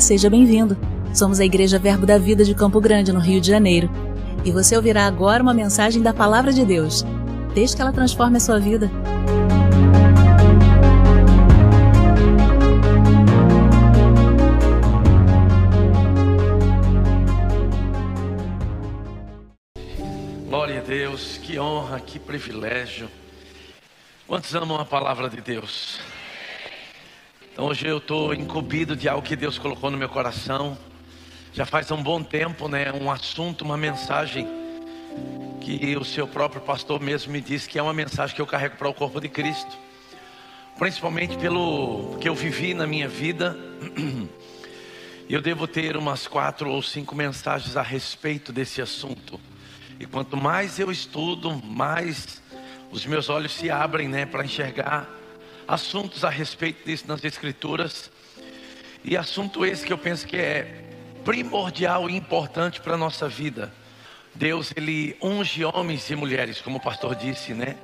Seja bem-vindo. Somos a Igreja Verbo da Vida de Campo Grande, no Rio de Janeiro. E você ouvirá agora uma mensagem da Palavra de Deus. Desde que ela transforme a sua vida. Glória a Deus, que honra, que privilégio. Quantos amam a palavra de Deus? Então hoje eu estou incumbido de algo que Deus colocou no meu coração. Já faz um bom tempo, né? Um assunto, uma mensagem que o seu próprio pastor mesmo me disse que é uma mensagem que eu carrego para o corpo de Cristo. Principalmente pelo que eu vivi na minha vida. Eu devo ter umas quatro ou cinco mensagens a respeito desse assunto. E quanto mais eu estudo, mais os meus olhos se abrem, né, para enxergar assuntos a respeito disso nas Escrituras. E assunto esse que eu penso que é primordial e importante para a nossa vida. Deus, Ele unge homens e mulheres, como o pastor disse, né?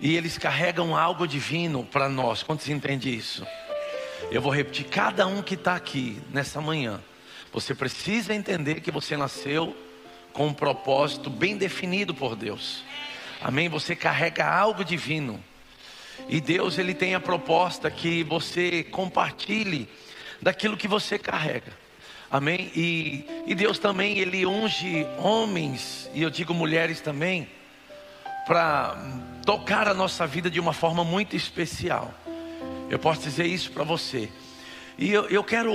E eles carregam algo divino para nós. Quantos entendem isso? Eu vou repetir, cada um que está aqui nessa manhã, você precisa entender que você nasceu com um propósito bem definido por Deus. Amém? Você carrega algo divino. E Deus ele tem a proposta que você compartilhe daquilo que você carrega. Amém? E, e Deus também ele unge homens e eu digo mulheres também para tocar a nossa vida de uma forma muito especial. Eu posso dizer isso para você. E eu, eu quero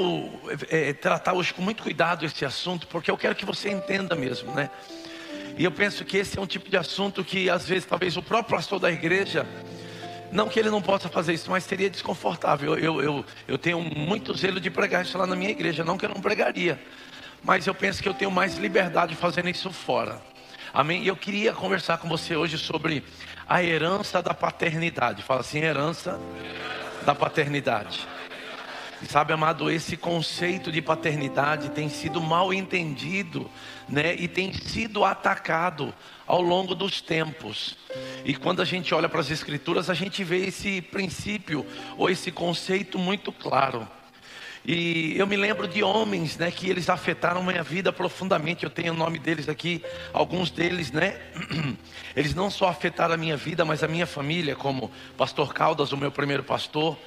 é, tratar hoje com muito cuidado esse assunto, porque eu quero que você entenda mesmo, né? E eu penso que esse é um tipo de assunto que às vezes talvez o próprio pastor da igreja não que ele não possa fazer isso, mas seria desconfortável. Eu, eu, eu tenho muito zelo de pregar isso lá na minha igreja. Não que eu não pregaria, mas eu penso que eu tenho mais liberdade fazendo isso fora. Amém? E eu queria conversar com você hoje sobre a herança da paternidade. Fala assim: herança da paternidade. Sabe, amado, esse conceito de paternidade tem sido mal entendido, né? E tem sido atacado ao longo dos tempos. E quando a gente olha para as escrituras, a gente vê esse princípio ou esse conceito muito claro. E eu me lembro de homens, né, que eles afetaram minha vida profundamente. Eu tenho o nome deles aqui, alguns deles, né? Eles não só afetaram a minha vida, mas a minha família, como pastor Caldas, o meu primeiro pastor,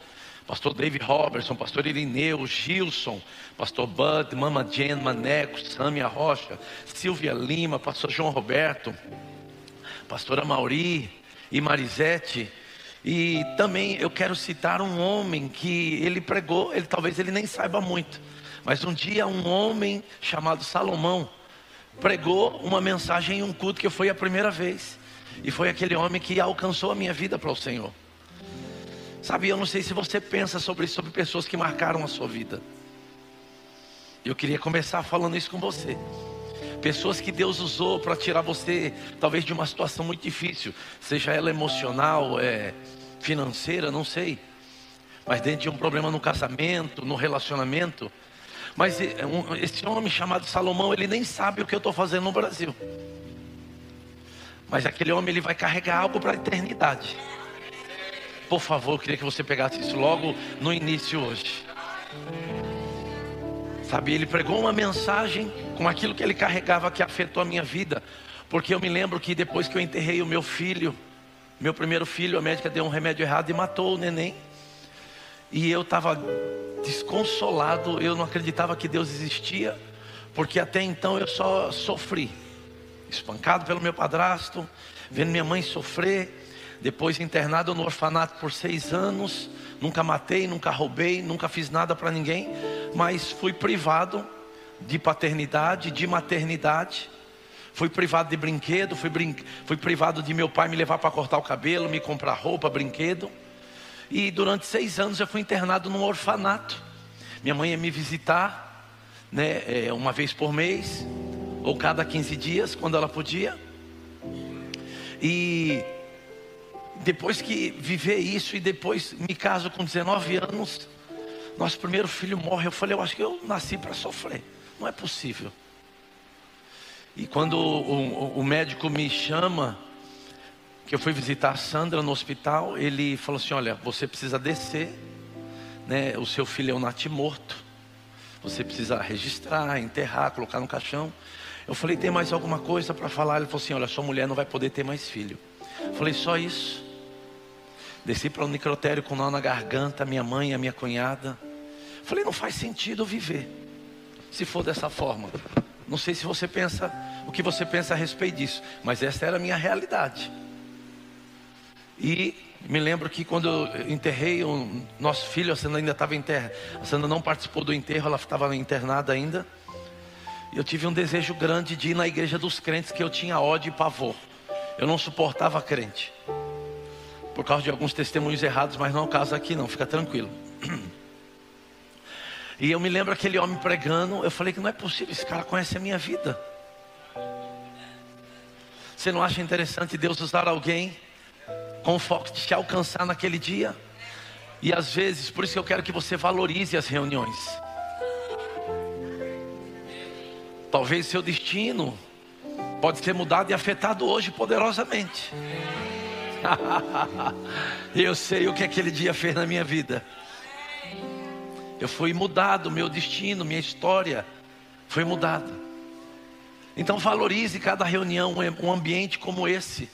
pastor David Robertson, pastor Irineu, Gilson, pastor Bud, Mama Jen, Maneco, Samia Rocha, Silvia Lima, pastor João Roberto, pastora Mauri e Marisete. E também eu quero citar um homem que ele pregou, ele talvez ele nem saiba muito, mas um dia um homem chamado Salomão pregou uma mensagem em um culto que foi a primeira vez. E foi aquele homem que alcançou a minha vida para o Senhor. Sabe, eu não sei se você pensa sobre sobre pessoas que marcaram a sua vida. Eu queria começar falando isso com você. Pessoas que Deus usou para tirar você, talvez, de uma situação muito difícil, seja ela emocional, é, financeira, não sei. Mas dentro de um problema no casamento, no relacionamento. Mas esse homem chamado Salomão, ele nem sabe o que eu estou fazendo no Brasil. Mas aquele homem, ele vai carregar algo para a eternidade. Por favor, eu queria que você pegasse isso logo no início hoje. Sabe, ele pregou uma mensagem com aquilo que ele carregava que afetou a minha vida. Porque eu me lembro que depois que eu enterrei o meu filho, meu primeiro filho, a médica deu um remédio errado e matou o neném. E eu estava desconsolado, eu não acreditava que Deus existia, porque até então eu só sofri. Espancado pelo meu padrasto, vendo minha mãe sofrer, depois internado no orfanato por seis anos. Nunca matei, nunca roubei, nunca fiz nada para ninguém, mas fui privado de paternidade, de maternidade. Fui privado de brinquedo, fui, brin... fui privado de meu pai me levar para cortar o cabelo, me comprar roupa, brinquedo. E durante seis anos eu fui internado num orfanato. Minha mãe ia me visitar, né, é, uma vez por mês, ou cada 15 dias, quando ela podia. E depois que viver isso e depois me caso com 19 anos, nosso primeiro filho morre. Eu falei, eu acho que eu nasci para sofrer. Não é possível. E quando o, o, médico me chama, que eu fui visitar a Sandra no hospital, ele falou assim: Olha, você precisa descer, né? O seu filho é um natimorto. você precisa registrar, enterrar, colocar no caixão. Eu falei: tem mais alguma coisa para falar? Ele falou assim: olha, sua mulher não vai poder ter mais filho. Eu falei: só isso. Desci para o necrotério com nó na garganta, minha mãe, a minha cunhada. Falei: não faz sentido viver se for dessa forma. Não sei se você pensa o que você pensa a respeito disso, mas essa era a minha realidade. E me lembro que quando eu enterrei o nosso filho, a Sandra ainda estava internada. A Sandra não participou do enterro, ela estava internada ainda. Eu tive um desejo grande de ir na igreja dos crentes que eu tinha ódio e pavor. Eu não suportava crente. Por causa de alguns testemunhos errados, mas não é o caso aqui não, fica tranquilo. E eu me lembro aquele homem pregando, eu falei que não é possível, esse cara conhece a minha vida. Você não acha interessante Deus usar alguém com foco de te alcançar naquele dia. E às vezes, por isso que eu quero que você valorize as reuniões. Talvez seu destino pode ser mudado e afetado hoje poderosamente. eu sei o que aquele dia fez na minha vida. Eu fui mudado, meu destino, minha história foi mudada. Então valorize cada reunião, um ambiente como esse.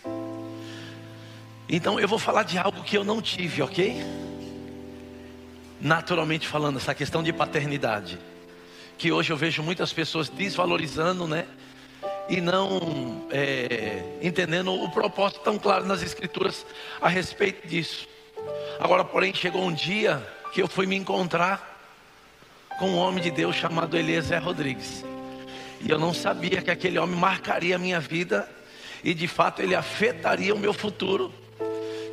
Então eu vou falar de algo que eu não tive, ok? Naturalmente falando, essa questão de paternidade. Que hoje eu vejo muitas pessoas desvalorizando, né? E não é, entendendo o propósito tão claro nas Escrituras a respeito disso. Agora, porém, chegou um dia que eu fui me encontrar com um homem de Deus chamado Eliezer Rodrigues. E eu não sabia que aquele homem marcaria a minha vida e de fato ele afetaria o meu futuro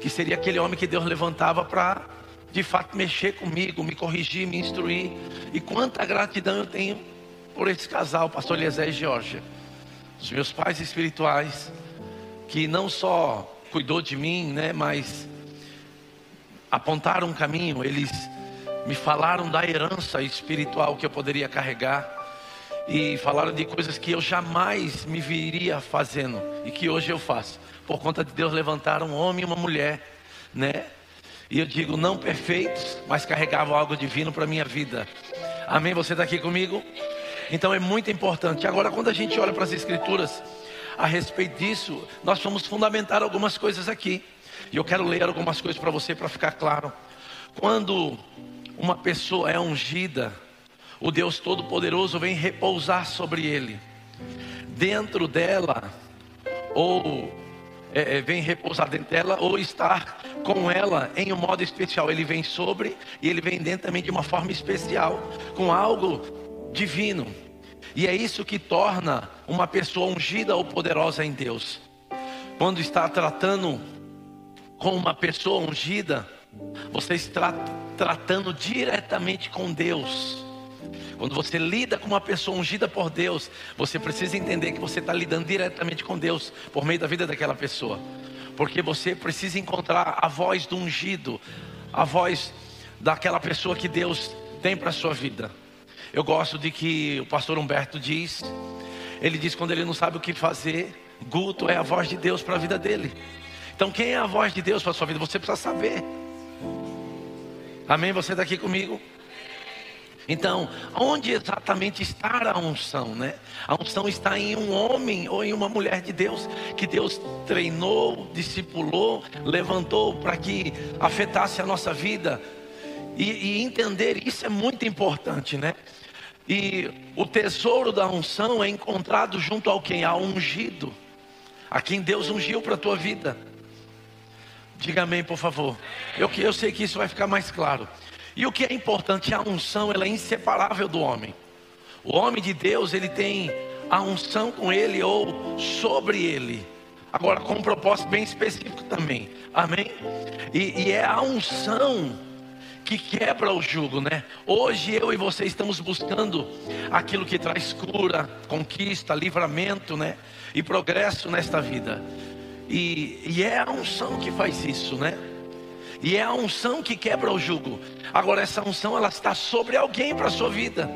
que seria aquele homem que Deus levantava para de fato mexer comigo, me corrigir, me instruir. E quanta gratidão eu tenho por esse casal, pastor Eliezer e Georgia. Os meus pais espirituais, que não só cuidou de mim, né, mas apontaram um caminho, eles me falaram da herança espiritual que eu poderia carregar e falaram de coisas que eu jamais me viria fazendo e que hoje eu faço por conta de Deus levantar um homem e uma mulher, né? E eu digo, não perfeitos, mas carregavam algo divino para minha vida. Amém? Você está aqui comigo? Então é muito importante. Agora, quando a gente olha para as Escrituras a respeito disso, nós vamos fundamentar algumas coisas aqui. E eu quero ler algumas coisas para você para ficar claro. Quando uma pessoa é ungida, o Deus Todo-Poderoso vem repousar sobre ele. Dentro dela, ou é, é, vem repousar dentro dela ou estar com ela em um modo especial. Ele vem sobre e ele vem dentro também de uma forma especial, com algo divino. E é isso que torna uma pessoa ungida ou poderosa em Deus. Quando está tratando com uma pessoa ungida, você está tratando diretamente com Deus. Quando você lida com uma pessoa ungida por Deus, você precisa entender que você está lidando diretamente com Deus por meio da vida daquela pessoa. Porque você precisa encontrar a voz do ungido, a voz daquela pessoa que Deus tem para a sua vida. Eu gosto de que o pastor Humberto diz, ele diz quando ele não sabe o que fazer, Guto é a voz de Deus para a vida dele. Então quem é a voz de Deus para a sua vida? Você precisa saber. Amém? Você está aqui comigo? Então, onde exatamente está a unção, né? A unção está em um homem ou em uma mulher de Deus que Deus treinou, discipulou, levantou para que afetasse a nossa vida. E, e, entender isso é muito importante, né? E o tesouro da unção é encontrado junto ao quem? Ao ungido, a quem Deus ungiu para a tua vida. Diga amém, por favor. Eu, eu sei que isso vai ficar mais claro. E o que é importante, a unção ela é inseparável do homem. O homem de Deus, ele tem a unção com ele ou sobre ele. Agora, com um propósito bem específico também. Amém? E, e, é a unção que quebra o jugo, né? Hoje eu e você estamos buscando aquilo que traz cura, conquista, livramento, né? E progresso nesta vida. E, e é a unção que faz isso, né? E é a unção que quebra o jugo. Agora essa unção ela está sobre alguém para a sua vida.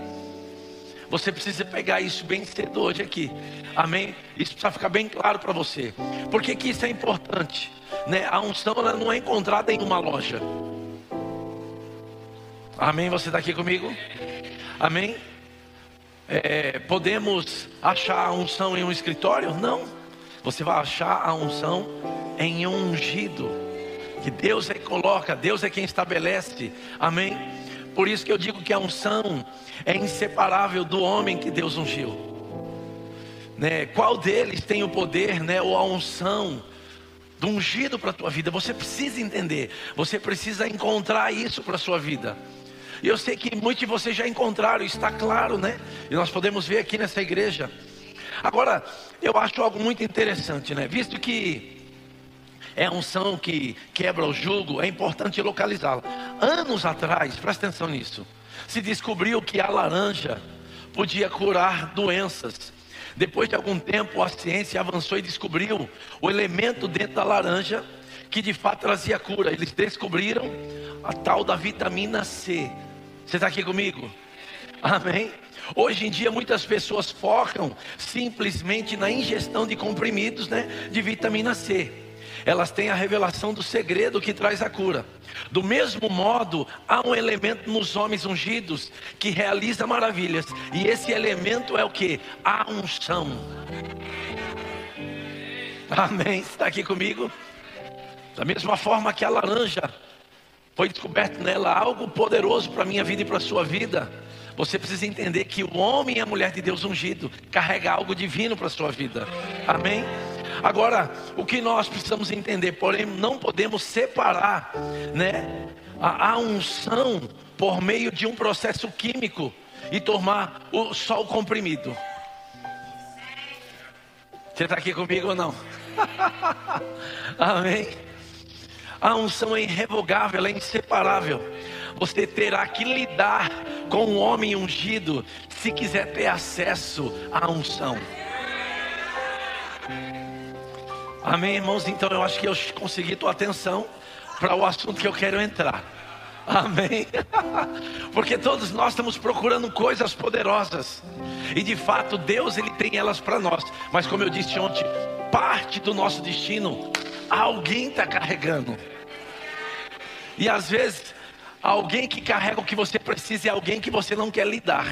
Você precisa pegar isso bem cedo hoje aqui. Amém? Isso precisa ficar bem claro para você. Por que, que isso é importante? Né? A unção ela não é encontrada em uma loja. Amém? Você está aqui comigo? Amém? É, podemos achar a unção em um escritório? Não. Você vai achar a unção em um ungido. Que Deus é que coloca, Deus é quem estabelece. Amém? Por isso que eu digo que a unção é inseparável do homem que Deus ungiu. Né? Qual deles tem o poder, né? ou a unção do ungido para a tua vida? Você precisa entender, você precisa encontrar isso para a sua vida. E eu sei que muitos de vocês já encontraram, está claro, né? E nós podemos ver aqui nessa igreja. Agora, eu acho algo muito interessante, né? Visto que é a unção que quebra o jugo, é importante localizá-la. Anos atrás, presta atenção nisso, se descobriu que a laranja podia curar doenças. Depois de algum tempo, a ciência avançou e descobriu o elemento dentro da laranja que de fato trazia cura. Eles descobriram a tal da vitamina C. Você está aqui comigo? Amém? Hoje em dia muitas pessoas focam simplesmente na ingestão de comprimidos né, de vitamina C elas têm a revelação do segredo que traz a cura. Do mesmo modo, há um elemento nos homens ungidos que realiza maravilhas, e esse elemento é o que? A unção. Amém? Está aqui comigo? Da mesma forma que a laranja foi descoberto nela algo poderoso para a minha vida e para a sua vida. Você precisa entender que o homem e a mulher de Deus ungido carrega algo divino para a sua vida. Amém? Agora, o que nós precisamos entender, porém, não podemos separar, né, a, a unção por meio de um processo químico e tomar o, só o comprimido. Você está aqui comigo ou não? Amém. A unção é irrevogável, é inseparável. Você terá que lidar com o um homem ungido se quiser ter acesso à unção. Amém, irmãos? Então eu acho que eu consegui tua atenção para o assunto que eu quero entrar. Amém. Porque todos nós estamos procurando coisas poderosas. E de fato, Deus ele tem elas para nós. Mas como eu disse ontem, parte do nosso destino alguém está carregando. E às vezes, alguém que carrega o que você precisa é alguém que você não quer lidar.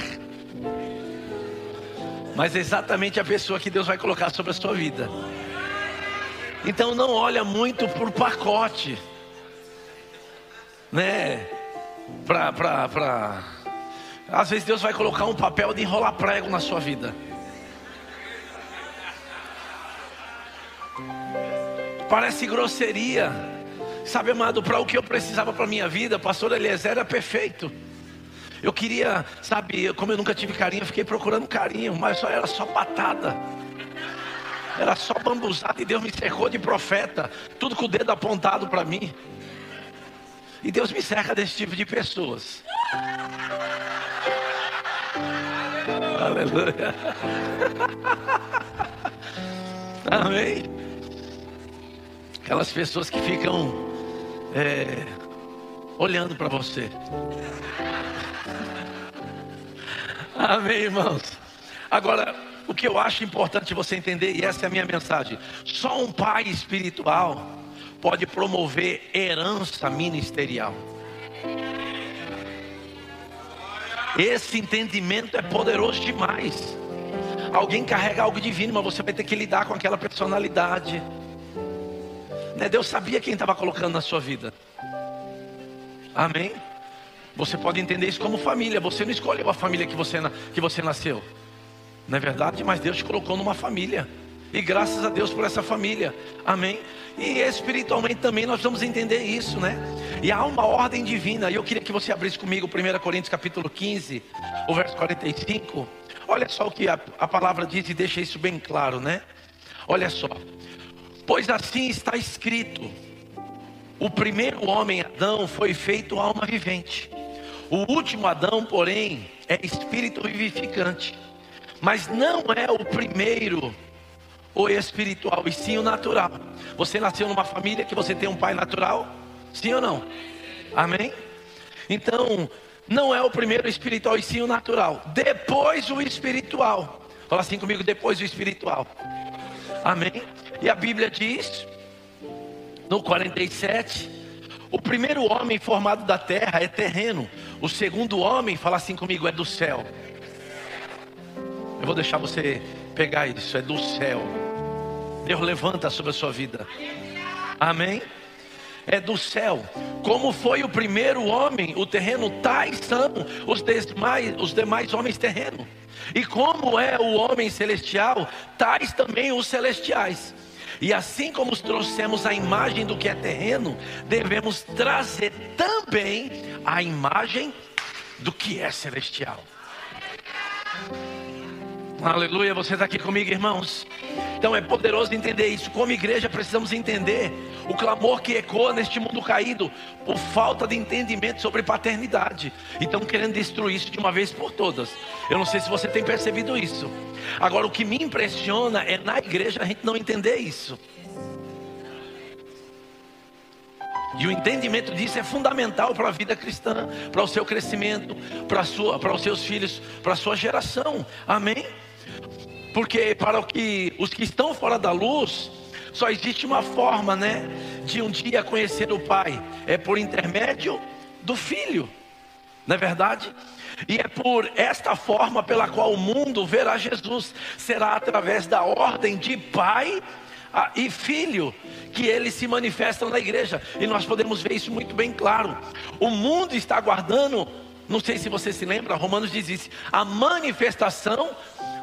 Mas é exatamente a pessoa que Deus vai colocar sobre a sua vida. Então não olha muito por pacote, né? Pra, pra, pra... Às vezes Deus vai colocar um papel de enrolar prego na sua vida. Parece grosseria. Sabe, amado, para o que eu precisava para minha vida, pastor Eliezer era perfeito. Eu queria, sabe, como eu nunca tive carinho, eu fiquei procurando carinho, mas só era só patada. Era só bambuzada e Deus me cercou de profeta, tudo com o dedo apontado para mim. E Deus me cerca desse tipo de pessoas. Aleluia. Amém. Aquelas pessoas que ficam é, olhando para você. Amém, irmãos. Agora, o que eu acho importante você entender, e essa é a minha mensagem: só um pai espiritual pode promover herança ministerial. Esse entendimento é poderoso demais. Alguém carrega algo divino, mas você vai ter que lidar com aquela personalidade. Né? Deus sabia quem estava colocando na sua vida. Amém? Você pode entender isso como família. Você não escolheu a família que você, que você nasceu. Não é verdade? Mas Deus te colocou numa família. E graças a Deus por essa família. Amém? E espiritualmente também nós vamos entender isso, né? E há uma ordem divina. E eu queria que você abrisse comigo 1 Coríntios capítulo 15, o verso 45. Olha só o que a, a palavra diz e deixa isso bem claro, né? Olha só. Pois assim está escrito: o primeiro homem, Adão, foi feito alma vivente. O último Adão, porém, é espírito vivificante. Mas não é o primeiro o espiritual, e sim o natural. Você nasceu numa família que você tem um pai natural? Sim ou não? Amém? Então, não é o primeiro espiritual, e sim o natural. Depois o espiritual. Fala assim comigo, depois o espiritual. Amém? E a Bíblia diz, no 47, o primeiro homem formado da terra é terreno, O segundo homem, fala assim comigo, é do céu. Eu vou deixar você pegar isso, é do céu. Deus levanta sobre a sua vida. Amém? É do céu. Como foi o primeiro homem, o terreno, tais são os demais, os demais homens terrenos. E como é o homem celestial, tais também os celestiais. E assim como trouxemos a imagem do que é terreno, devemos trazer também a imagem do que é celestial. Aleluia, você está aqui comigo, irmãos. Então é poderoso entender isso. Como igreja, precisamos entender o clamor que ecoa neste mundo caído por falta de entendimento sobre paternidade. E estão querendo destruir isso de uma vez por todas. Eu não sei se você tem percebido isso. Agora, o que me impressiona é na igreja a gente não entender isso. E o entendimento disso é fundamental para a vida cristã, para o seu crescimento, para, sua, para os seus filhos, para a sua geração. Amém? Porque para que, os que estão fora da luz, só existe uma forma, né? De um dia conhecer o Pai. É por intermédio do Filho. Não é verdade? E é por esta forma pela qual o mundo verá Jesus. Será através da ordem de Pai e Filho que ele se manifesta na igreja. E nós podemos ver isso muito bem claro. O mundo está aguardando, não sei se você se lembra, Romanos diz isso, a manifestação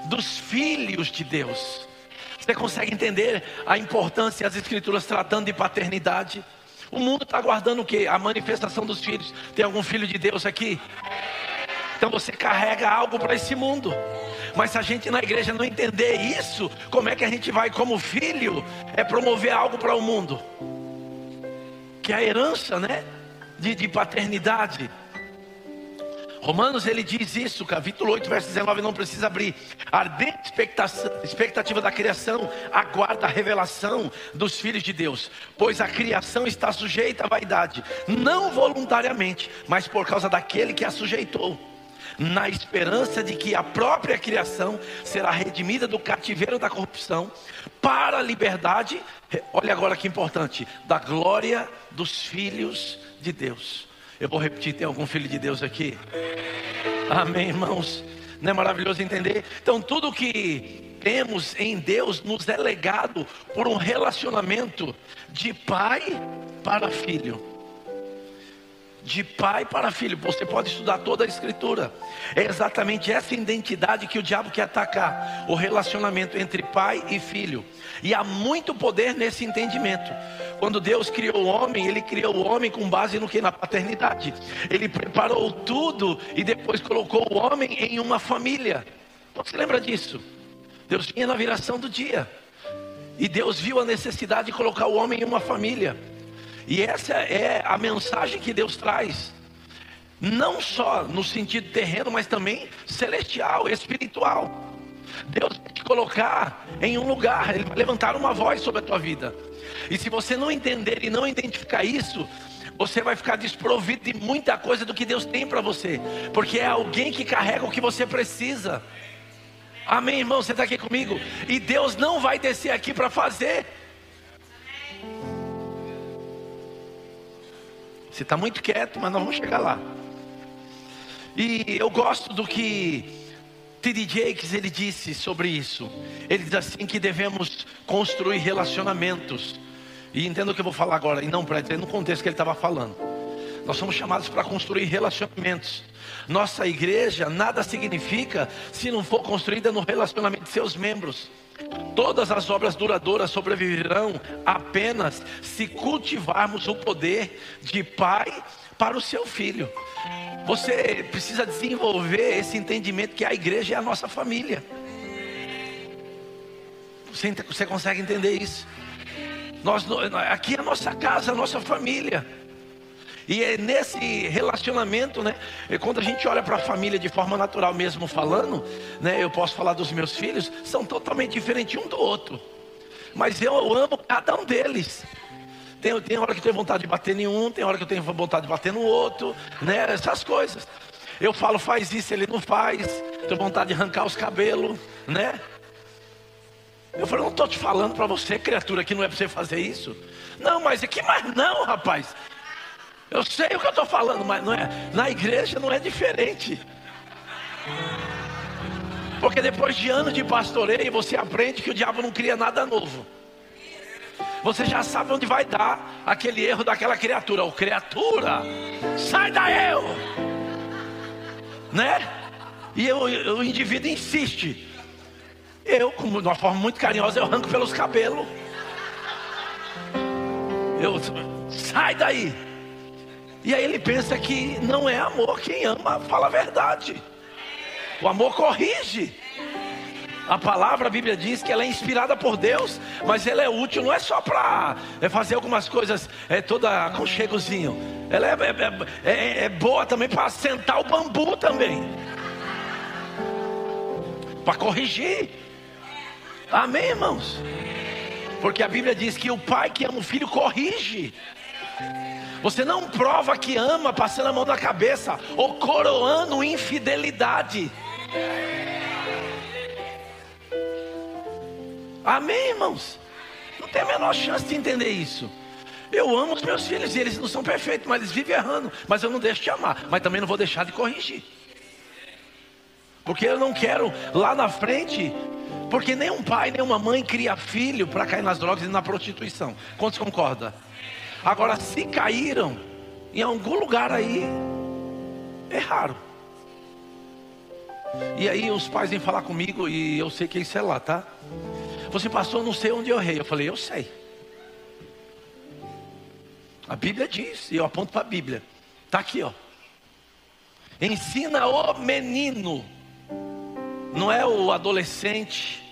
dos filhos de Deus. Você consegue entender a importância das escrituras tratando de paternidade? O mundo está aguardando o que? A manifestação dos filhos. Tem algum filho de Deus aqui? Então você carrega algo para esse mundo. Mas se a gente na igreja não entender isso, como é que a gente vai, como filho, é promover algo para o mundo? Que é a herança, né? De, de paternidade. Romanos ele diz isso, capítulo 8, verso 19, não precisa abrir. Ardente expectativa da criação aguarda a revelação dos filhos de Deus, pois a criação está sujeita à vaidade, não voluntariamente, mas por causa daquele que a sujeitou, na esperança de que a própria criação será redimida do cativeiro da corrupção para a liberdade, olha agora que importante, da glória dos filhos de Deus. Eu vou repetir: tem algum filho de Deus aqui? Amém, irmãos? Não é maravilhoso entender? Então, tudo que temos em Deus nos é legado por um relacionamento de pai para filho de pai para filho. Você pode estudar toda a escritura. É exatamente essa identidade que o diabo quer atacar, o relacionamento entre pai e filho. E há muito poder nesse entendimento. Quando Deus criou o homem, ele criou o homem com base no que na paternidade. Ele preparou tudo e depois colocou o homem em uma família. Você lembra disso? Deus vinha na viração do dia. E Deus viu a necessidade de colocar o homem em uma família. E essa é a mensagem que Deus traz. Não só no sentido terreno, mas também celestial, espiritual. Deus vai te colocar em um lugar, Ele vai levantar uma voz sobre a tua vida. E se você não entender e não identificar isso, você vai ficar desprovido de muita coisa do que Deus tem para você, porque é alguém que carrega o que você precisa. Amém, irmão? Você está aqui comigo? E Deus não vai descer aqui para fazer. Você está muito quieto, mas nós vamos chegar lá. E eu gosto do que T.D. Jakes ele disse sobre isso. Ele diz assim que devemos construir relacionamentos. E entenda o que eu vou falar agora, e não para dizer no contexto que ele estava falando. Nós somos chamados para construir relacionamentos. Nossa igreja nada significa se não for construída no relacionamento de seus membros. Todas as obras duradouras sobreviverão apenas se cultivarmos o poder de pai para o seu filho. Você precisa desenvolver esse entendimento que a igreja é a nossa família. Você, você consegue entender isso? Nós, aqui é a nossa casa, a nossa família. E é nesse relacionamento, né? Quando a gente olha para a família de forma natural mesmo falando, né? Eu posso falar dos meus filhos, são totalmente diferentes um do outro. Mas eu amo cada um deles. Tem, tem hora que eu tenho vontade de bater em um, tem hora que eu tenho vontade de bater no outro, né? Essas coisas. Eu falo, faz isso, ele não faz. Tenho vontade de arrancar os cabelos, né? Eu falo, não estou te falando para você, criatura, que não é para você fazer isso. Não, mas é que mais não, rapaz. Eu sei o que eu estou falando, mas não é, na igreja não é diferente. Porque depois de anos de pastoreio, você aprende que o diabo não cria nada novo. Você já sabe onde vai dar aquele erro daquela criatura. Ô criatura, sai daí! Eu. Né? E eu, o indivíduo insiste. Eu, de uma forma muito carinhosa, eu arranco pelos cabelos. Eu, sai daí. E aí ele pensa que não é amor. Quem ama, fala a verdade. O amor corrige. A palavra, a Bíblia diz que ela é inspirada por Deus, mas ela é útil, não é só para é fazer algumas coisas, é toda aconchegozinho. Ela é, é, é, é boa também para sentar o bambu também. Para corrigir. Amém, irmãos? Porque a Bíblia diz que o pai que ama o filho corrige. Você não prova que ama passando a mão na cabeça ou coroando infidelidade. Amém, irmãos? Não tem a menor chance de entender isso. Eu amo os meus filhos e eles não são perfeitos, mas eles vivem errando. Mas eu não deixo de amar, mas também não vou deixar de corrigir. Porque eu não quero lá na frente, porque nem um pai, nem uma mãe cria filho para cair nas drogas e na prostituição. Quantos concordam? Agora, se caíram em algum lugar aí, raro. E aí os pais vêm falar comigo e eu sei que isso é lá, tá? Você passou, não sei onde eu errei. Eu falei, eu sei. A Bíblia diz, e eu aponto para a Bíblia. Está aqui, ó. Ensina o menino, não é o adolescente,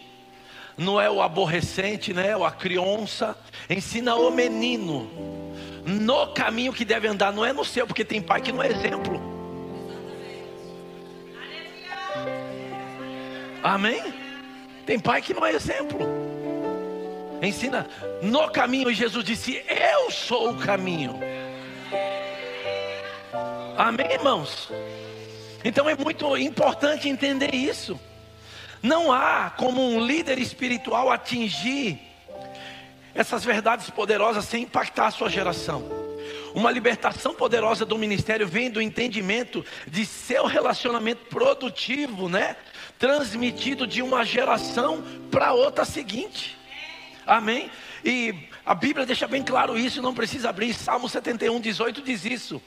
não é o aborrecente, né? Ou a criança. Ensina o menino no caminho que deve andar, não é no seu, porque tem pai que não é exemplo. Amém? Tem pai que não é exemplo. Ensina no caminho, e Jesus disse: Eu sou o caminho. Amém, irmãos? Então é muito importante entender isso. Não há como um líder espiritual atingir essas verdades poderosas sem impactar a sua geração. Uma libertação poderosa do ministério vem do entendimento de seu relacionamento produtivo, né? Transmitido de uma geração para outra seguinte. Amém? E a Bíblia deixa bem claro isso, não precisa abrir. Salmo 71, 18 diz isso.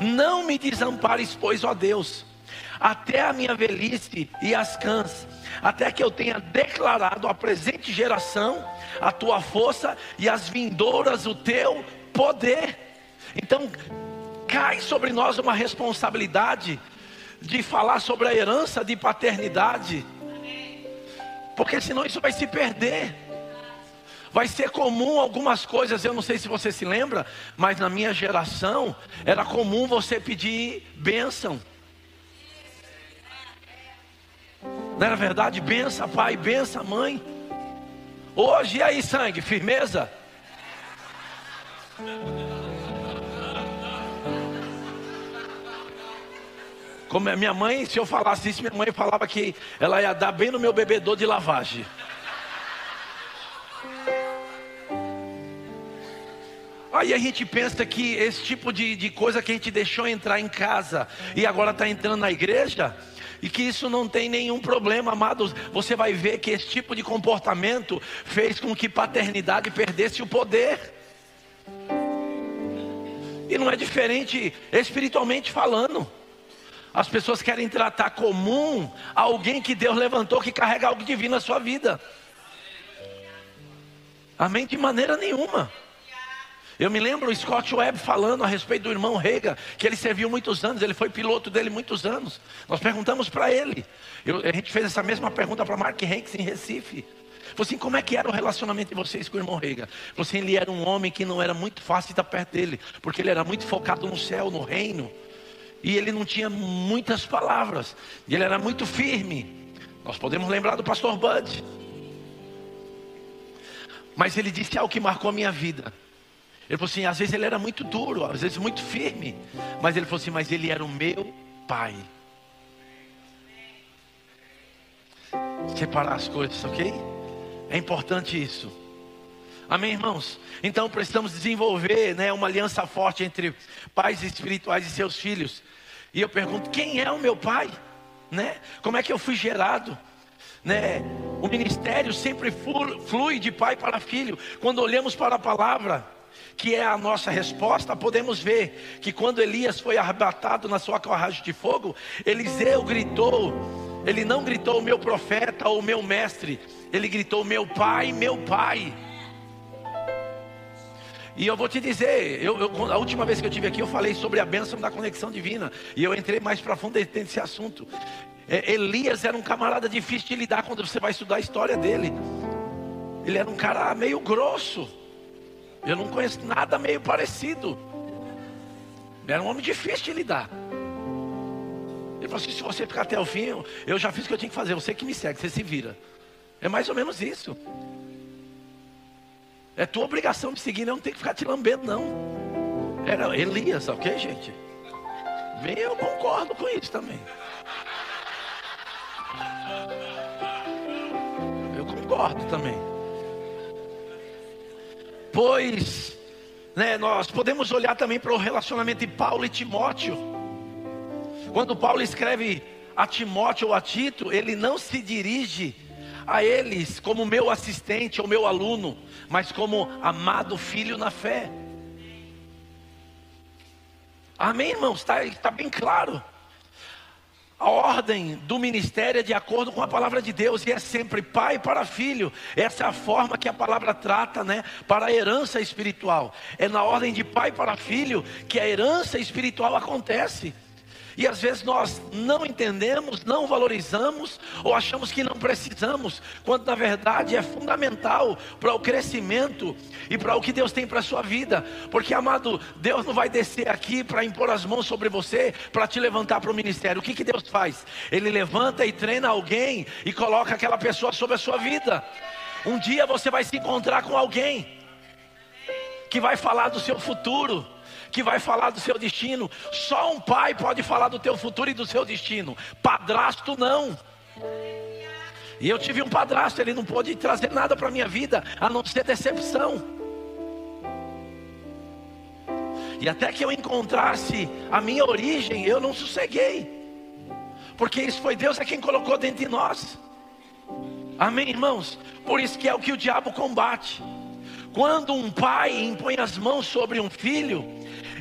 Não me desampares, pois, ó Deus, até a minha velhice e as cãs, até que eu tenha declarado à presente geração a tua força e as vindouras o teu poder. Então, cai sobre nós uma responsabilidade de falar sobre a herança de paternidade, porque senão isso vai se perder. Vai ser comum algumas coisas, eu não sei se você se lembra, mas na minha geração era comum você pedir bênção. Não era verdade? Bença pai, bença mãe. Hoje, e aí, sangue, firmeza? Como a minha mãe, se eu falasse isso, minha mãe falava que ela ia dar bem no meu bebedor de lavagem. Aí a gente pensa que esse tipo de, de coisa que a gente deixou entrar em casa e agora está entrando na igreja, e que isso não tem nenhum problema, amados. Você vai ver que esse tipo de comportamento fez com que paternidade perdesse o poder. E não é diferente espiritualmente falando. As pessoas querem tratar comum alguém que Deus levantou que carrega algo divino na sua vida. Amém? De maneira nenhuma. Eu me lembro o Scott Webb falando a respeito do irmão Rega, que ele serviu muitos anos, ele foi piloto dele muitos anos. Nós perguntamos para ele. Eu, a gente fez essa mesma pergunta para Mark Hanks em Recife. Falei assim, como é que era o relacionamento de vocês com o irmão Rega? Falei assim, ele era um homem que não era muito fácil estar perto dele, porque ele era muito focado no céu, no reino e ele não tinha muitas palavras, e ele era muito firme. Nós podemos lembrar do pastor Bud. Mas ele disse algo que marcou a minha vida. Ele falou assim: às vezes ele era muito duro, às vezes muito firme. Mas ele falou assim: mas ele era o meu pai. Separar as coisas, ok? É importante isso. Amém, irmãos? Então precisamos desenvolver né, uma aliança forte entre pais espirituais e seus filhos. E eu pergunto: quem é o meu pai? Né? Como é que eu fui gerado? Né? O ministério sempre flui de pai para filho. Quando olhamos para a palavra, que é a nossa resposta, podemos ver que quando Elias foi arrebatado na sua carruagem de fogo, Eliseu gritou, ele não gritou meu profeta ou meu mestre, ele gritou meu pai, meu pai. E eu vou te dizer, eu, eu, a última vez que eu tive aqui, eu falei sobre a bênção da conexão divina. E eu entrei mais profundo nesse assunto. É, Elias era um camarada difícil de lidar quando você vai estudar a história dele. Ele era um cara meio grosso. Eu não conheço nada meio parecido. Era um homem difícil de lidar. Ele falou assim: se você ficar até o fim, eu já fiz o que eu tinha que fazer. Você que me segue, você se vira. É mais ou menos isso. É tua obrigação me seguir, não tem que ficar te lambendo, não. Era Elias, ok, gente? Bem, eu concordo com isso também. Eu concordo também. Pois, né, nós podemos olhar também para o relacionamento de Paulo e Timóteo. Quando Paulo escreve a Timóteo ou a Tito, ele não se dirige a eles como meu assistente ou meu aluno, mas como amado filho na fé. Amém, irmãos? Está tá bem claro. A ordem do ministério é de acordo com a palavra de Deus e é sempre pai para filho. Essa é a forma que a palavra trata, né, para a herança espiritual. É na ordem de pai para filho que a herança espiritual acontece. E às vezes nós não entendemos, não valorizamos ou achamos que não precisamos, quando na verdade é fundamental para o crescimento e para o que Deus tem para a sua vida. Porque, amado, Deus não vai descer aqui para impor as mãos sobre você, para te levantar para o ministério. O que, que Deus faz? Ele levanta e treina alguém e coloca aquela pessoa sobre a sua vida. Um dia você vai se encontrar com alguém que vai falar do seu futuro que vai falar do seu destino. Só um pai pode falar do teu futuro e do seu destino. Padrasto não. E eu tive um padrasto, ele não pôde trazer nada para a minha vida, a não ser decepção. E até que eu encontrasse a minha origem, eu não sosseguei. Porque isso foi Deus é quem colocou dentro de nós. Amém, irmãos? Por isso que é o que o diabo combate. Quando um pai impõe as mãos sobre um filho,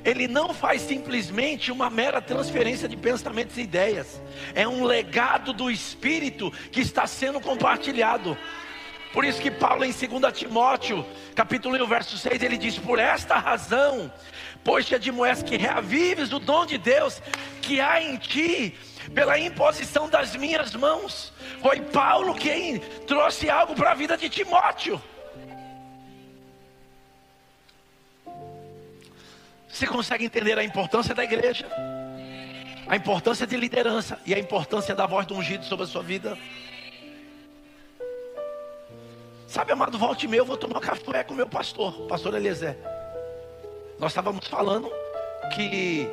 ele não faz simplesmente uma mera transferência de pensamentos e ideias, é um legado do Espírito que está sendo compartilhado. Por isso que Paulo em 2 Timóteo, capítulo 1, verso 6, ele diz: Por esta razão, pois te admoesto que reavives o dom de Deus que há em ti, pela imposição das minhas mãos. Foi Paulo quem trouxe algo para a vida de Timóteo. Você consegue entender a importância da igreja, a importância de liderança e a importância da voz do ungido sobre a sua vida? Sabe, amado, volte meu, eu vou tomar café com o meu pastor, pastor Eliezer. Nós estávamos falando que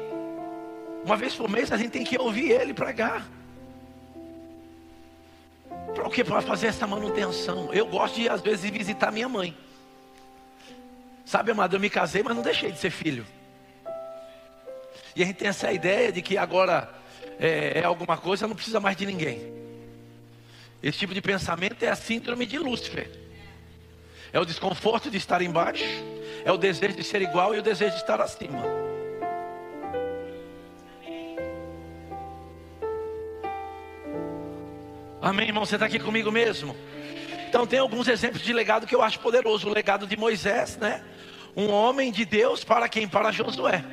uma vez por mês a gente tem que ouvir ele pregar. Para o que? Para fazer essa manutenção. Eu gosto de, às vezes, visitar minha mãe. Sabe, amado, eu me casei, mas não deixei de ser filho. E a gente tem essa ideia de que agora é, é alguma coisa, não precisa mais de ninguém. Esse tipo de pensamento é a síndrome de Lúcifer. É o desconforto de estar embaixo, é o desejo de ser igual e o desejo de estar acima. Amém, irmão? Você está aqui comigo mesmo? Então, tem alguns exemplos de legado que eu acho poderoso. O legado de Moisés, né? Um homem de Deus para quem? Para Josué.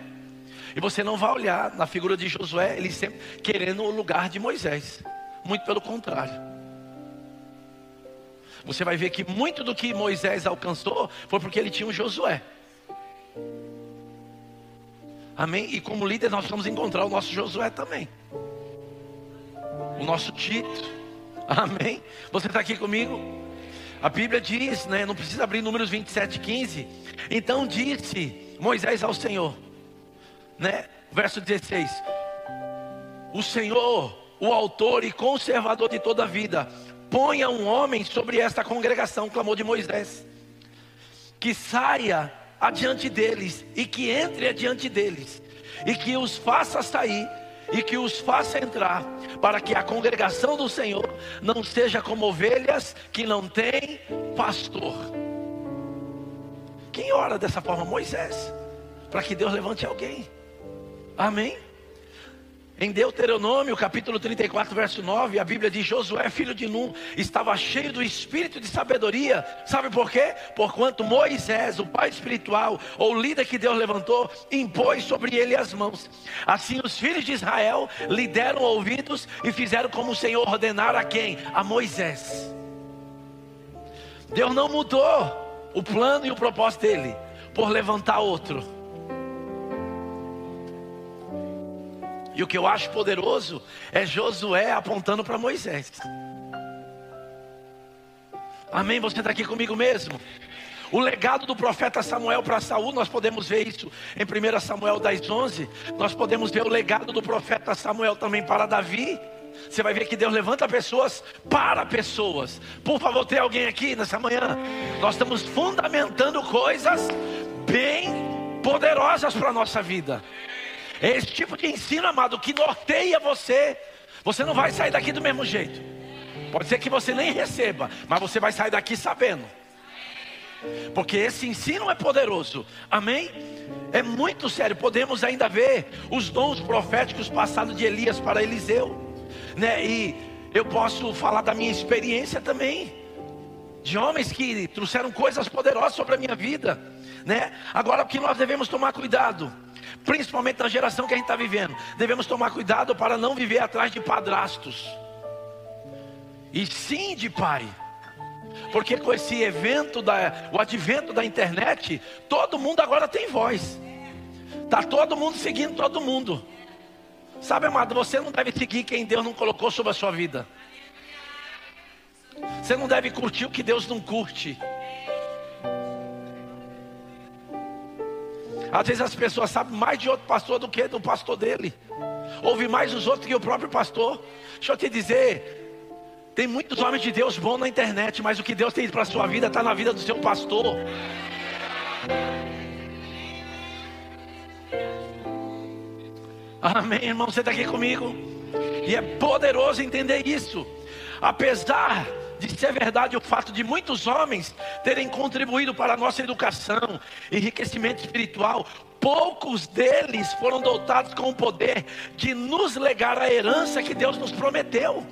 E você não vai olhar na figura de Josué, ele sempre querendo o lugar de Moisés. Muito pelo contrário. Você vai ver que muito do que Moisés alcançou foi porque ele tinha um Josué. Amém? E como líder nós vamos encontrar o nosso Josué também. O nosso Tito. Amém? Você está aqui comigo? A Bíblia diz, né? Não precisa abrir números 27, 15. Então disse Moisés ao Senhor: né? Verso 16: O Senhor, o autor e conservador de toda a vida, ponha um homem sobre esta congregação, clamou de Moisés. que saia adiante deles e que entre adiante deles e que os faça sair e que os faça entrar, para que a congregação do Senhor não seja como ovelhas que não têm pastor. Quem ora dessa forma? Moisés, para que Deus levante alguém. Amém? Em Deuteronômio, capítulo 34, verso 9, a Bíblia diz: Josué, filho de Num, estava cheio do espírito de sabedoria. Sabe por quê? Porquanto Moisés, o pai espiritual, ou líder que Deus levantou, impôs sobre ele as mãos. Assim, os filhos de Israel lhe deram ouvidos e fizeram como o Senhor ordenara a quem? A Moisés. Deus não mudou o plano e o propósito dele por levantar outro. E o que eu acho poderoso é Josué apontando para Moisés. Amém? Você está aqui comigo mesmo? O legado do profeta Samuel para Saul, nós podemos ver isso em 1 Samuel 10, 11. Nós podemos ver o legado do profeta Samuel também para Davi. Você vai ver que Deus levanta pessoas para pessoas. Por favor, tem alguém aqui nessa manhã? Nós estamos fundamentando coisas bem poderosas para a nossa vida. É esse tipo de ensino, amado, que norteia você. Você não vai sair daqui do mesmo jeito. Pode ser que você nem receba, mas você vai sair daqui sabendo. Porque esse ensino é poderoso. Amém? É muito sério. Podemos ainda ver os dons proféticos passados de Elias para Eliseu. Né? E eu posso falar da minha experiência também. De homens que trouxeram coisas poderosas sobre a minha vida. Né? Agora, o que nós devemos tomar cuidado? Principalmente na geração que a gente está vivendo. Devemos tomar cuidado para não viver atrás de padrastos, e sim de pai. Porque com esse evento, da, o advento da internet, todo mundo agora tem voz. Está todo mundo seguindo todo mundo. Sabe, amado, você não deve seguir quem Deus não colocou sobre a sua vida. Você não deve curtir o que Deus não curte. Às vezes as pessoas sabem mais de outro pastor do que do pastor dele. Ouve mais os outros que o próprio pastor. Deixa eu te dizer, tem muitos homens de Deus bons na internet, mas o que Deus tem para a sua vida está na vida do seu pastor. Amém, irmão, você está aqui comigo? E é poderoso entender isso. Apesar de ser verdade o fato de muitos homens terem contribuído para a nossa educação, enriquecimento espiritual, poucos deles foram dotados com o poder de nos legar a herança que Deus nos prometeu.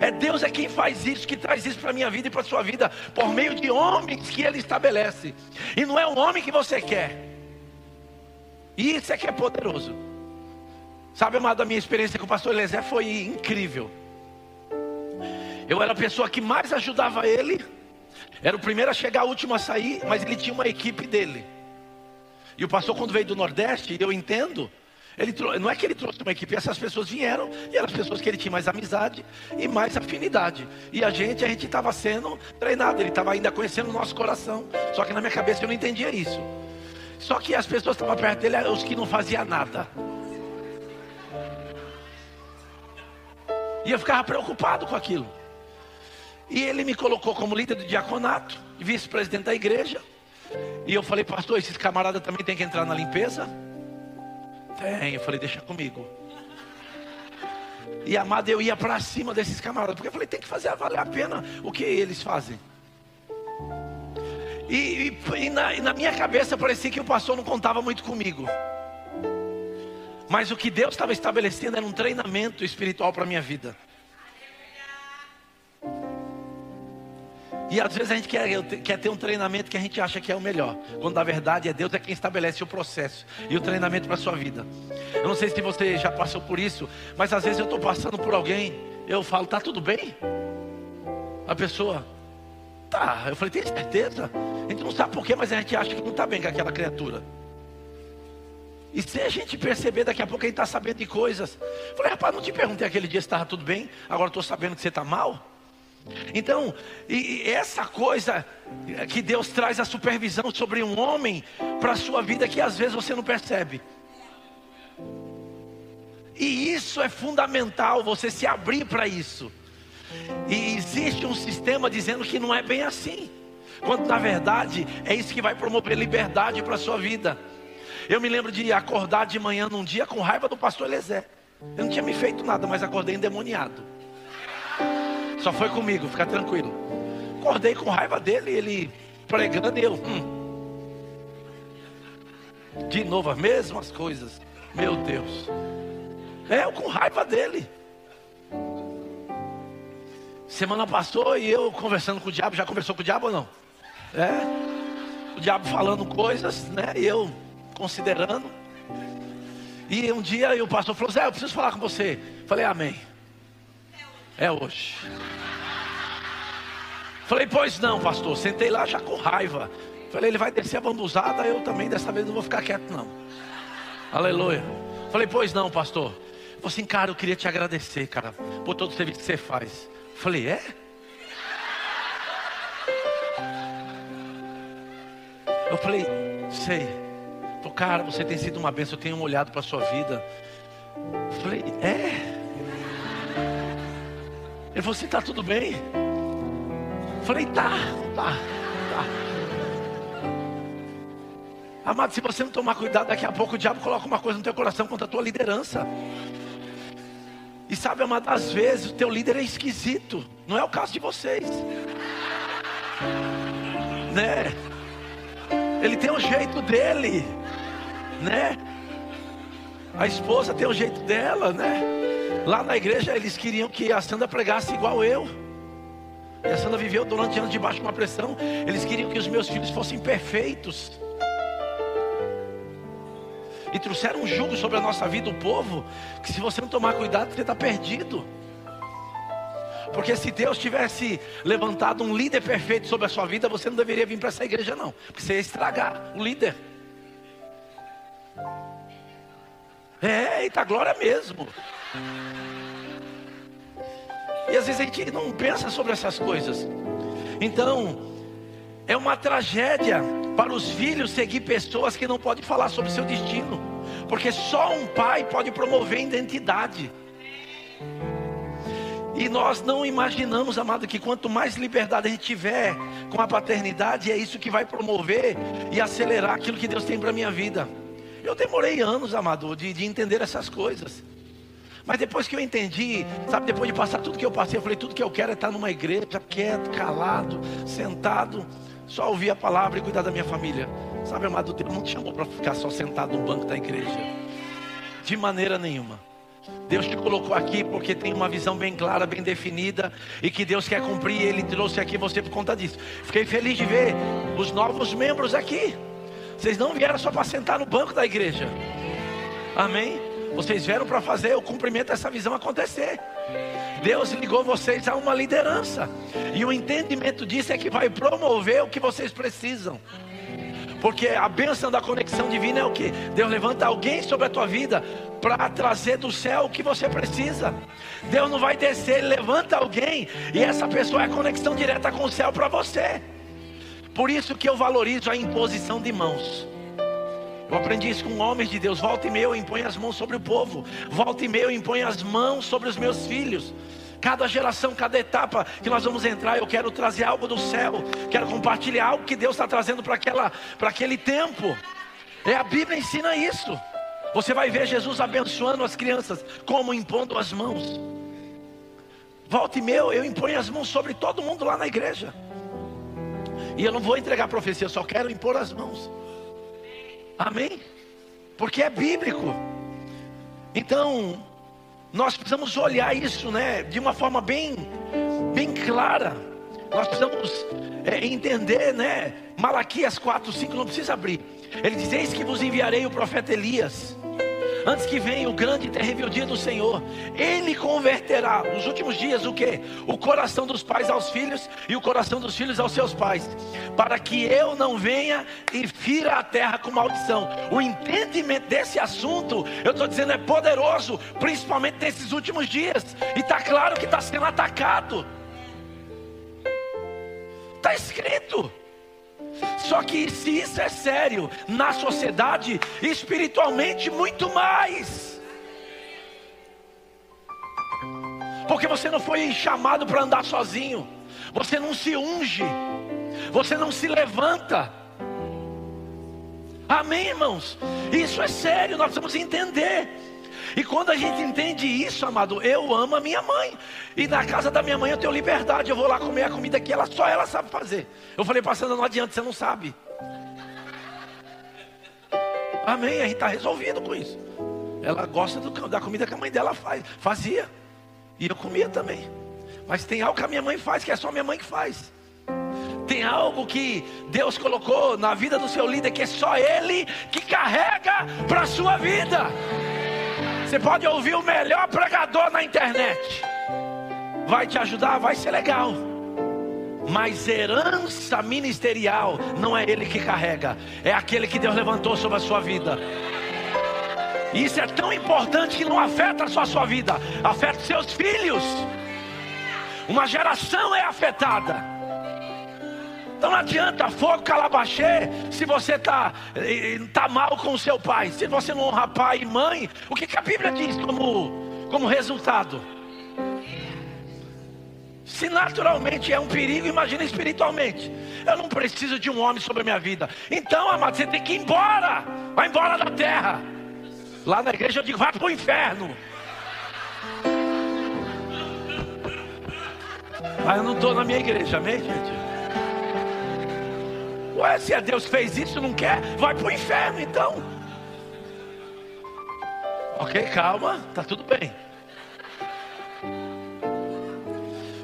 É Deus é quem faz isso, que traz isso para a minha vida e para a sua vida, por meio de homens que Ele estabelece. E não é um homem que você quer. Isso é que é poderoso. Sabe, amado, a minha experiência com o pastor Eliezer foi incrível. Eu era a pessoa que mais ajudava ele. Era o primeiro a chegar, o último a sair, mas ele tinha uma equipe dele. E o pastor, quando veio do Nordeste, eu entendo, ele trou... não é que ele trouxe uma equipe, essas pessoas vieram e eram as pessoas que ele tinha mais amizade e mais afinidade. E a gente, a gente estava sendo treinado, ele estava ainda conhecendo o nosso coração. Só que na minha cabeça eu não entendia isso. Só que as pessoas estavam perto dele os que não faziam nada. E eu ficava preocupado com aquilo. E ele me colocou como líder do diaconato, vice-presidente da igreja. E eu falei, pastor, esses camaradas também têm que entrar na limpeza? Tem, eu falei, deixa comigo. E amado, eu ia para cima desses camaradas, porque eu falei, tem que fazer valer a pena o que eles fazem. E, e, e, na, e na minha cabeça parecia que o pastor não contava muito comigo. Mas o que Deus estava estabelecendo era um treinamento espiritual para a minha vida. E às vezes a gente quer, quer ter um treinamento que a gente acha que é o melhor, quando na verdade é Deus é quem estabelece o processo e o treinamento para a sua vida. Eu não sei se você já passou por isso, mas às vezes eu estou passando por alguém, eu falo, tá tudo bem? A pessoa, tá. Eu falei, tem certeza? A gente não sabe porquê, mas a gente acha que não está bem com aquela criatura. E se a gente perceber, daqui a pouco a gente está sabendo de coisas. Eu falei, rapaz, não te perguntei aquele dia se estava tudo bem, agora estou sabendo que você está mal. Então, essa coisa que Deus traz a supervisão sobre um homem para a sua vida que às vezes você não percebe. E isso é fundamental, você se abrir para isso. E existe um sistema dizendo que não é bem assim. quando na verdade é isso que vai promover liberdade para a sua vida. Eu me lembro de acordar de manhã num dia com raiva do pastor Elezé. Eu não tinha me feito nada, mas acordei endemoniado. Só foi comigo, fica tranquilo. Acordei com raiva dele, ele pregando e eu. Hum. De novo as mesmas coisas. Meu Deus. É, eu com raiva dele. Semana passou e eu conversando com o diabo. Já conversou com o diabo ou não? É. O diabo falando coisas, né? E eu considerando. E um dia o pastor falou: Zé, eu preciso falar com você. Falei, Amém. É hoje. Falei, pois não, pastor. Sentei lá já com raiva. Falei, ele vai descer a bambuzada, eu também dessa vez não vou ficar quieto, não. Aleluia. Falei, pois não, pastor. Falei assim, cara, eu queria te agradecer, cara, por todo o serviço que você faz. Falei, é? Eu falei, sei. Falei, cara, você tem sido uma bênção, eu tenho olhado para sua vida. Falei, é? Ele falou assim, tá tudo bem? Eu falei, tá, tá, tá. Amado, se você não tomar cuidado, daqui a pouco o diabo coloca uma coisa no teu coração contra a tua liderança. E sabe, amado, às vezes o teu líder é esquisito. Não é o caso de vocês. Né? Ele tem o jeito dele, né? A esposa tem o jeito dela, né? Lá na igreja eles queriam que a Sandra pregasse igual eu. E a Sandra viveu durante anos debaixo de uma pressão. Eles queriam que os meus filhos fossem perfeitos e trouxeram um jugo sobre a nossa vida, o povo, que se você não tomar cuidado, você está perdido. Porque se Deus tivesse levantado um líder perfeito sobre a sua vida, você não deveria vir para essa igreja, não. Porque você ia estragar o líder. É, eita glória mesmo. E às vezes a gente não pensa sobre essas coisas. Então, é uma tragédia para os filhos seguir pessoas que não podem falar sobre seu destino, porque só um pai pode promover identidade. E nós não imaginamos, amado, que quanto mais liberdade a gente tiver com a paternidade, é isso que vai promover e acelerar aquilo que Deus tem para a minha vida. Eu demorei anos, amado, de, de entender essas coisas. Mas depois que eu entendi, sabe, depois de passar tudo que eu passei, eu falei: tudo que eu quero é estar numa igreja, quieto, calado, sentado só ouvir a palavra e cuidar da minha família. Sabe, amado, Deus não te chamou para ficar só sentado no banco da igreja. De maneira nenhuma. Deus te colocou aqui porque tem uma visão bem clara, bem definida e que Deus quer cumprir. Ele trouxe aqui você por conta disso. Fiquei feliz de ver os novos membros aqui. Vocês não vieram só para sentar no banco da igreja. Amém? Vocês vieram para fazer o cumprimento dessa visão acontecer. Deus ligou vocês a uma liderança. E o entendimento disso é que vai promover o que vocês precisam. Porque a bênção da conexão divina é o que? Deus levanta alguém sobre a tua vida para trazer do céu o que você precisa. Deus não vai descer, ele levanta alguém e essa pessoa é a conexão direta com o céu para você. Por isso que eu valorizo a imposição de mãos. Eu aprendi isso com homens de Deus. Volta e eu imponho as mãos sobre o povo. Volta e eu imponho as mãos sobre os meus filhos. Cada geração, cada etapa que nós vamos entrar, eu quero trazer algo do céu. Quero compartilhar algo que Deus está trazendo para aquele tempo. É a Bíblia ensina isso. Você vai ver Jesus abençoando as crianças, como impondo as mãos. Volta e meia eu imponho as mãos sobre todo mundo lá na igreja. E eu não vou entregar profecia, só quero impor as mãos. Amém? Porque é bíblico. Então, nós precisamos olhar isso, né, de uma forma bem, bem clara. Nós precisamos é, entender, né? Malaquias 4, 5, não precisa abrir. Ele diz: Eis que vos enviarei o profeta Elias antes que venha o grande terrível dia do Senhor, Ele converterá nos últimos dias o que? O coração dos pais aos filhos e o coração dos filhos aos seus pais, para que eu não venha e fira a terra com maldição. O entendimento desse assunto, eu estou dizendo, é poderoso, principalmente nesses últimos dias, e está claro que está sendo atacado. Está escrito. Só que se isso é sério, na sociedade, espiritualmente muito mais. Porque você não foi chamado para andar sozinho. Você não se unge. você não se levanta. Amém, irmãos? Isso é sério, nós precisamos entender. E quando a gente entende isso, amado, eu amo a minha mãe. E na casa da minha mãe eu tenho liberdade. Eu vou lá comer a comida que ela só ela sabe fazer. Eu falei, passando não adianta, você não sabe. Amém, a gente está resolvido com isso. Ela gosta do, da comida que a mãe dela faz, fazia. E eu comia também. Mas tem algo que a minha mãe faz, que é só minha mãe que faz. Tem algo que Deus colocou na vida do seu líder, que é só Ele que carrega para a sua vida. Você pode ouvir o melhor pregador na internet. Vai te ajudar, vai ser legal. Mas herança ministerial não é ele que carrega, é aquele que Deus levantou sobre a sua vida. Isso é tão importante que não afeta só a sua vida, afeta seus filhos. Uma geração é afetada. Então não adianta fogo calabachê se você está tá mal com o seu pai. Se você não honra pai e mãe, o que, que a Bíblia diz como, como resultado? Se naturalmente é um perigo, imagina espiritualmente. Eu não preciso de um homem sobre a minha vida. Então, amado, você tem que ir embora. Vai embora da terra. Lá na igreja eu digo, vai para o inferno. Mas eu não estou na minha igreja, amém, gente? Ué, se é Deus fez isso, não quer, vai para o inferno então. Ok, calma, tá tudo bem.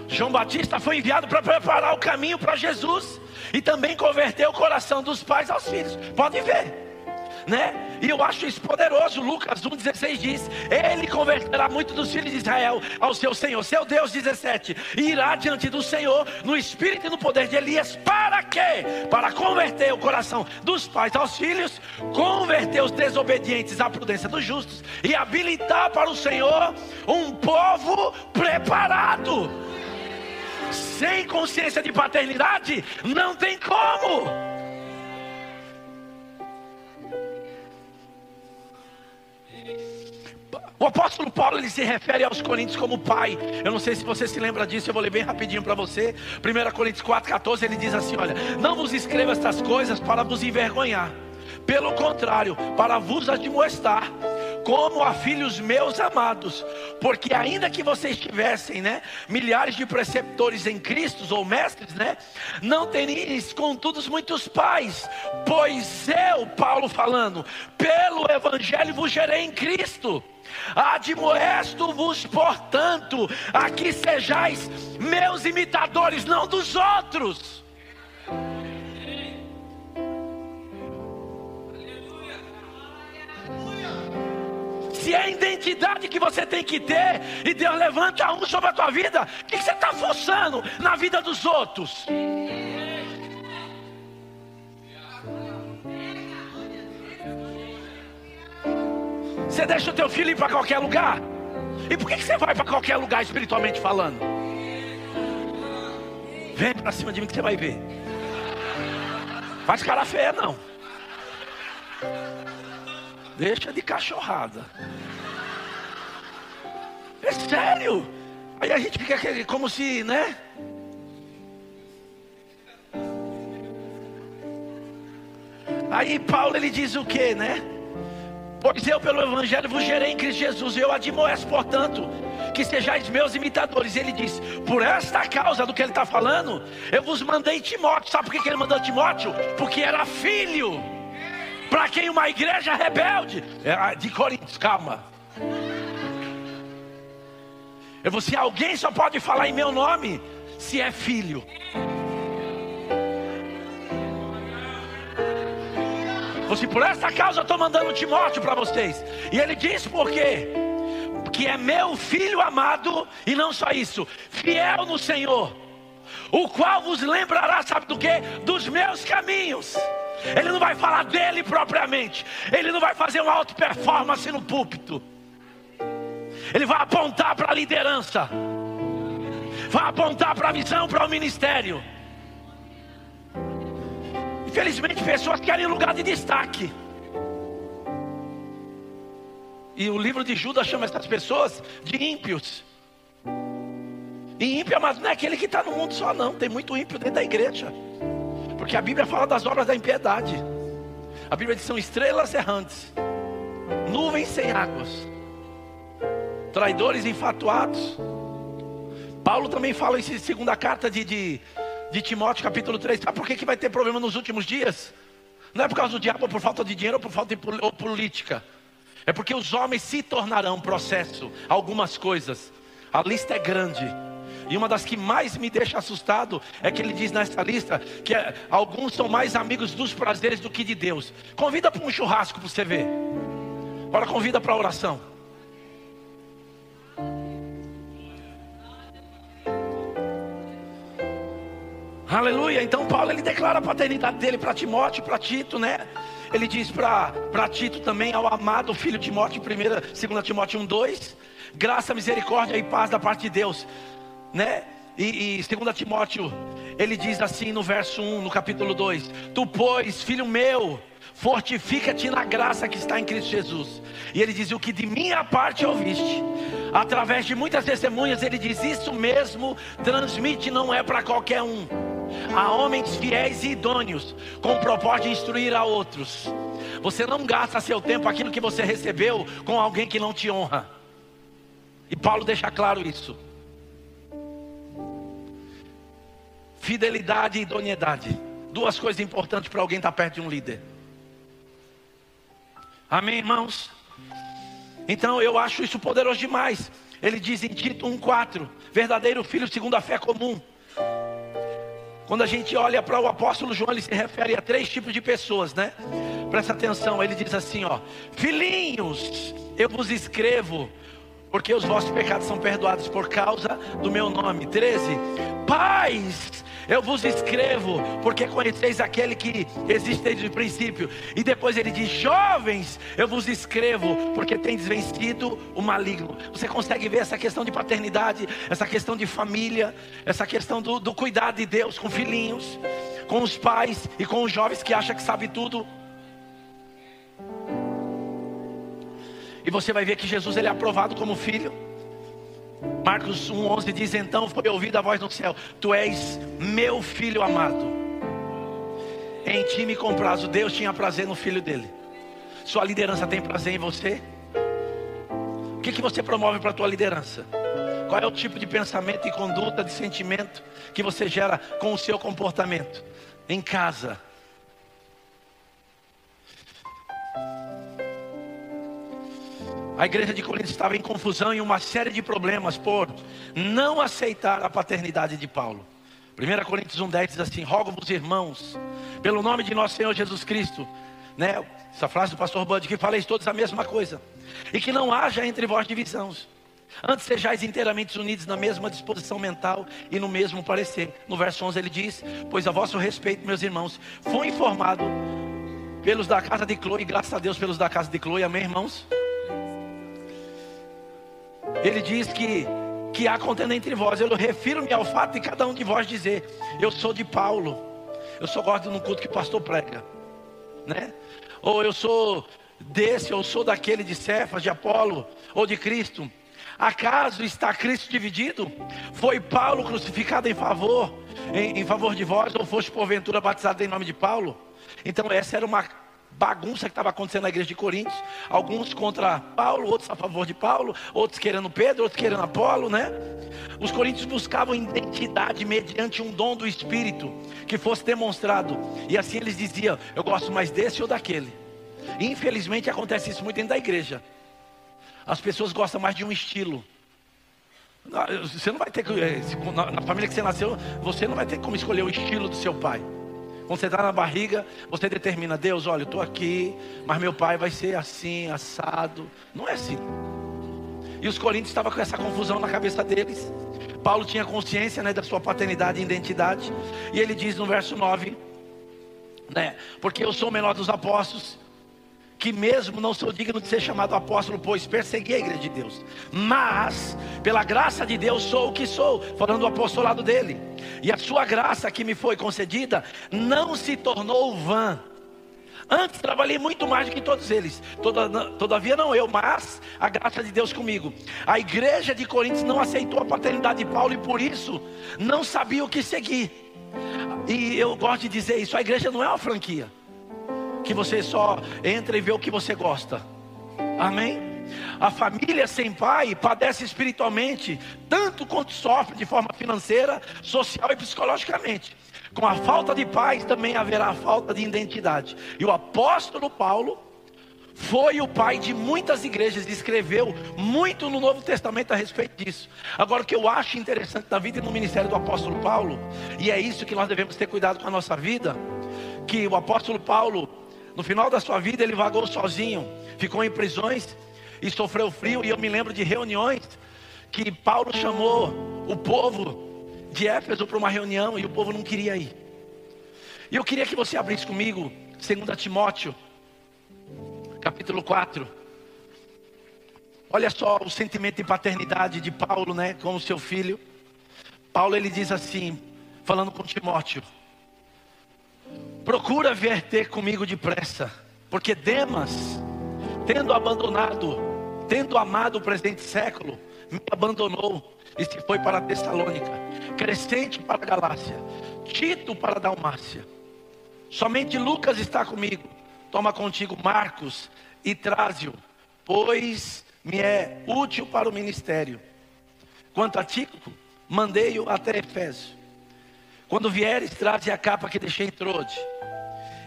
João Batista foi enviado para preparar o caminho para Jesus e também converter o coração dos pais aos filhos. Pode ver né? E eu acho isso poderoso. Lucas 1,16 diz: Ele converterá muito dos filhos de Israel ao seu Senhor, seu Deus 17, e irá diante do Senhor no espírito e no poder de Elias. Para quê? Para converter o coração dos pais aos filhos, converter os desobedientes à prudência dos justos e habilitar para o Senhor um povo preparado. Sem consciência de paternidade, não tem como. O apóstolo Paulo ele se refere aos Coríntios como pai. Eu não sei se você se lembra disso, eu vou ler bem rapidinho para você. 1 Coríntios 4,14 ele diz assim: Olha, não vos escreva estas coisas para vos envergonhar, pelo contrário, para vos admoestar, como a filhos meus amados, porque ainda que vocês tivessem, né, milhares de preceptores em Cristo ou mestres, né, não teríeis contudo muitos pais, pois eu, Paulo falando, pelo evangelho vos gerei em Cristo. Admoesto-vos, portanto, a que sejais meus imitadores, não dos outros. Se é a identidade que você tem que ter, e Deus levanta um sobre a tua vida, o que você está forçando na vida dos outros? Você deixa o teu filho ir para qualquer lugar? E por que, que você vai para qualquer lugar espiritualmente falando? Vem para cima de mim que você vai ver. Faz cara feia não. Deixa de cachorrada. É sério. Aí a gente fica como se, né? Aí Paulo ele diz o que, né? Pois eu, pelo Evangelho, vos gerei em Cristo Jesus. Eu admoesto, portanto, que sejais meus imitadores. Ele diz: Por esta causa do que ele está falando, eu vos mandei Timóteo. Sabe por que ele mandou Timóteo? Porque era filho. Para quem uma igreja rebelde. É, de Coríntios, calma. Eu alguém só pode falar em meu nome se é filho. Você por essa causa eu estou mandando Timóteo para vocês. E ele diz por quê? Que é meu filho amado, e não só isso, fiel no Senhor, o qual vos lembrará, sabe do que? Dos meus caminhos. Ele não vai falar dele propriamente, ele não vai fazer uma auto performance no púlpito, ele vai apontar para a liderança, vai apontar para a visão, para o ministério. Infelizmente, pessoas querem lugar de destaque. E o livro de Judas chama essas pessoas de ímpios. E ímpio, mas não é aquele que está no mundo só, não. Tem muito ímpio dentro da igreja. Porque a Bíblia fala das obras da impiedade. A Bíblia diz que são estrelas errantes, nuvens sem águas, traidores infatuados. Paulo também fala em segunda carta de, de, de Timóteo, capítulo 3. Sabe por que, que vai ter problema nos últimos dias? Não é por causa do diabo, ou por falta de dinheiro, ou por falta de ou política. É porque os homens se tornarão processo, algumas coisas. A lista é grande. E uma das que mais me deixa assustado é que ele diz nessa lista que é, alguns são mais amigos dos prazeres do que de Deus. Convida para um churrasco para você ver. Agora convida para a oração. Aleluia. Então Paulo ele declara a paternidade dele para Timóteo, para Tito, né? Ele diz para Tito também ao amado filho Timóteo, 1, 2 Timóteo 1, 2, graça, misericórdia e paz da parte de Deus né? E, e 2 Timóteo, ele diz assim no verso 1, no capítulo 2: Tu, pois, filho meu, fortifica-te na graça que está em Cristo Jesus. E ele diz: O que de minha parte ouviste, através de muitas testemunhas, ele diz: Isso mesmo transmite, não é para qualquer um. A homens fiéis e idôneos, com o propósito de instruir a outros. Você não gasta seu tempo aquilo que você recebeu com alguém que não te honra. E Paulo deixa claro isso. Fidelidade e idoneidade. Duas coisas importantes para alguém estar perto de um líder. Amém, irmãos? Então eu acho isso poderoso demais. Ele diz em Tito 1,4: verdadeiro filho segundo a fé comum. Quando a gente olha para o apóstolo João, ele se refere a três tipos de pessoas, né? Presta atenção, ele diz assim: ó, filhinhos, eu vos escrevo porque os vossos pecados são perdoados por causa do meu nome. 13. Pais, eu vos escrevo, porque conheceis aquele que existe desde o princípio. E depois ele diz: Jovens, eu vos escrevo, porque tendes vencido o maligno. Você consegue ver essa questão de paternidade, essa questão de família, essa questão do, do cuidado de Deus com filhinhos, com os pais e com os jovens que acham que sabe tudo. E você vai ver que Jesus ele é aprovado como filho. Marcos 1,11 diz: Então foi ouvida a voz no céu: Tu és meu filho amado. Em ti me comprazo. Deus tinha prazer no filho dele. Sua liderança tem prazer em você? O que, que você promove para a tua liderança? Qual é o tipo de pensamento e conduta, de sentimento que você gera com o seu comportamento? Em casa, A igreja de Corinto estava em confusão e uma série de problemas por não aceitar a paternidade de Paulo. 1 Coríntios 1,10 diz assim: Rogo-vos, irmãos, pelo nome de nosso Senhor Jesus Cristo, né? Essa frase do pastor Bud, que faleis todos a mesma coisa, e que não haja entre vós divisões. Antes sejais inteiramente unidos na mesma disposição mental e no mesmo parecer. No verso 11 ele diz: Pois a vosso respeito, meus irmãos, foi informado pelos da casa de Chloe, graças a Deus pelos da casa de Chloe, amém, irmãos? Ele diz que, que há contenda entre vós. Eu refiro-me ao fato de cada um de vós dizer: Eu sou de Paulo. Eu só gosto no culto que o pastor prega. Né? Ou eu sou desse, ou sou daquele de Cefas, de Apolo, ou de Cristo. Acaso está Cristo dividido? Foi Paulo crucificado em favor, em, em favor de vós, ou foste porventura batizado em nome de Paulo? Então essa era uma bagunça que estava acontecendo na igreja de Coríntios. Alguns contra Paulo, outros a favor de Paulo, outros querendo Pedro, outros querendo Apolo, né? Os coríntios buscavam identidade mediante um dom do Espírito que fosse demonstrado. E assim eles diziam: Eu gosto mais desse ou daquele. Infelizmente acontece isso muito dentro da igreja. As pessoas gostam mais de um estilo. Você não vai ter que, eh, na família que você nasceu, você não vai ter como escolher o estilo do seu pai. Quando você está na barriga, você determina, Deus, olha, eu estou aqui, mas meu pai vai ser assim, assado. Não é assim. E os coríntios estavam com essa confusão na cabeça deles. Paulo tinha consciência né, da sua paternidade e identidade. E ele diz no verso 9, né, porque eu sou o menor dos apóstolos, que mesmo não sou digno de ser chamado apóstolo, pois persegui a igreja de Deus. Mas, pela graça de Deus, sou o que sou, falando do apostolado dele. E a sua graça que me foi concedida não se tornou vã. Antes trabalhei muito mais do que todos eles. Todavia não eu, mas a graça de Deus comigo. A igreja de Coríntios não aceitou a paternidade de Paulo e por isso não sabia o que seguir. E eu gosto de dizer isso: a igreja não é uma franquia que você só entra e vê o que você gosta. Amém? A família sem pai padece espiritualmente, tanto quanto sofre de forma financeira, social e psicologicamente. Com a falta de paz também haverá falta de identidade. E o apóstolo Paulo foi o pai de muitas igrejas e escreveu muito no Novo Testamento a respeito disso. Agora, o que eu acho interessante da vida e no ministério do apóstolo Paulo, e é isso que nós devemos ter cuidado com a nossa vida, que o apóstolo Paulo, no final da sua vida, ele vagou sozinho, ficou em prisões e sofreu frio. E eu me lembro de reuniões que Paulo chamou o povo de Éfeso para uma reunião e o povo não queria ir. E eu queria que você abrisse comigo 2 Timóteo, capítulo 4. Olha só o sentimento de paternidade de Paulo, né, com o seu filho. Paulo ele diz assim, falando com Timóteo: Procura vir ter comigo depressa, porque Demas, tendo abandonado, tendo amado o presente século, me abandonou e se foi para Tessalônica, Crescente para Galácia, Tito para Dalmácia. Somente Lucas está comigo. Toma contigo Marcos e traze-o, pois me é útil para o ministério. Quanto a Tico, mandei-o até Efésio. Quando vieres, traze a capa que deixei em Trode,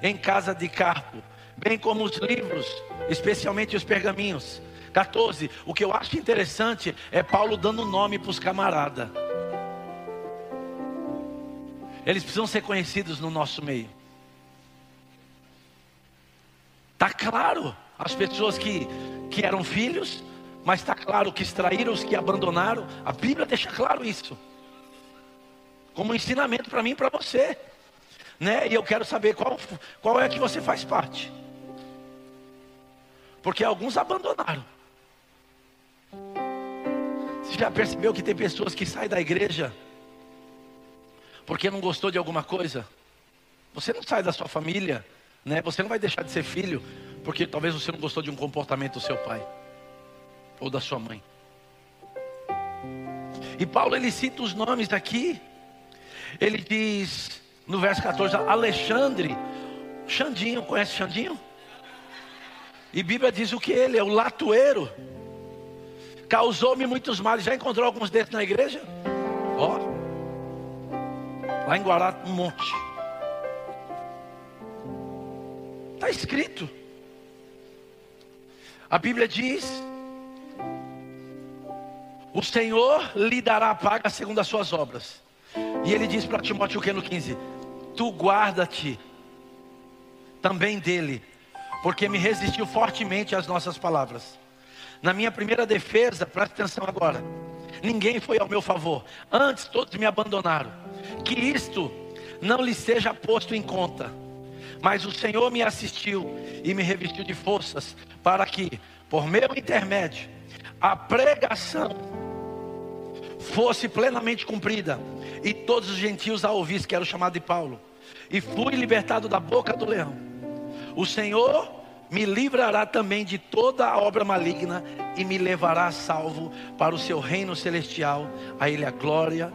em casa de Carpo, bem como os livros, especialmente os pergaminhos 14. O que eu acho interessante é Paulo dando nome para os camaradas. Eles precisam ser conhecidos no nosso meio. Está claro as pessoas que, que eram filhos, mas está claro que extraíram os que abandonaram. A Bíblia deixa claro isso. Como um ensinamento para mim e para você. Né? E eu quero saber qual, qual é que você faz parte. Porque alguns abandonaram. Você já percebeu que tem pessoas que saem da igreja porque não gostou de alguma coisa? Você não sai da sua família, né? Você não vai deixar de ser filho porque talvez você não gostou de um comportamento do seu pai ou da sua mãe. E Paulo ele cita os nomes aqui. Ele diz no verso 14: Alexandre, Xandinho, conhece Xandinho? E Bíblia diz o que ele é o latoeiro causou-me muitos males. Já encontrou alguns desses na igreja? Ó, lá em Guará, um monte. Está escrito. A Bíblia diz: O Senhor lhe dará a paga segundo as suas obras. E ele diz para Timóteo que no 15: Tu guarda-te também dele, porque me resistiu fortemente às nossas palavras. Na minha primeira defesa, preste atenção agora. Ninguém foi ao meu favor. Antes todos me abandonaram. Que isto não lhe seja posto em conta. Mas o Senhor me assistiu e me revestiu de forças para que, por meu intermédio, a pregação fosse plenamente cumprida e todos os gentios a ouvissem, que era o chamado de Paulo. E fui libertado da boca do leão. O Senhor me livrará também de toda a obra maligna e me levará salvo para o seu reino celestial. A Ele a glória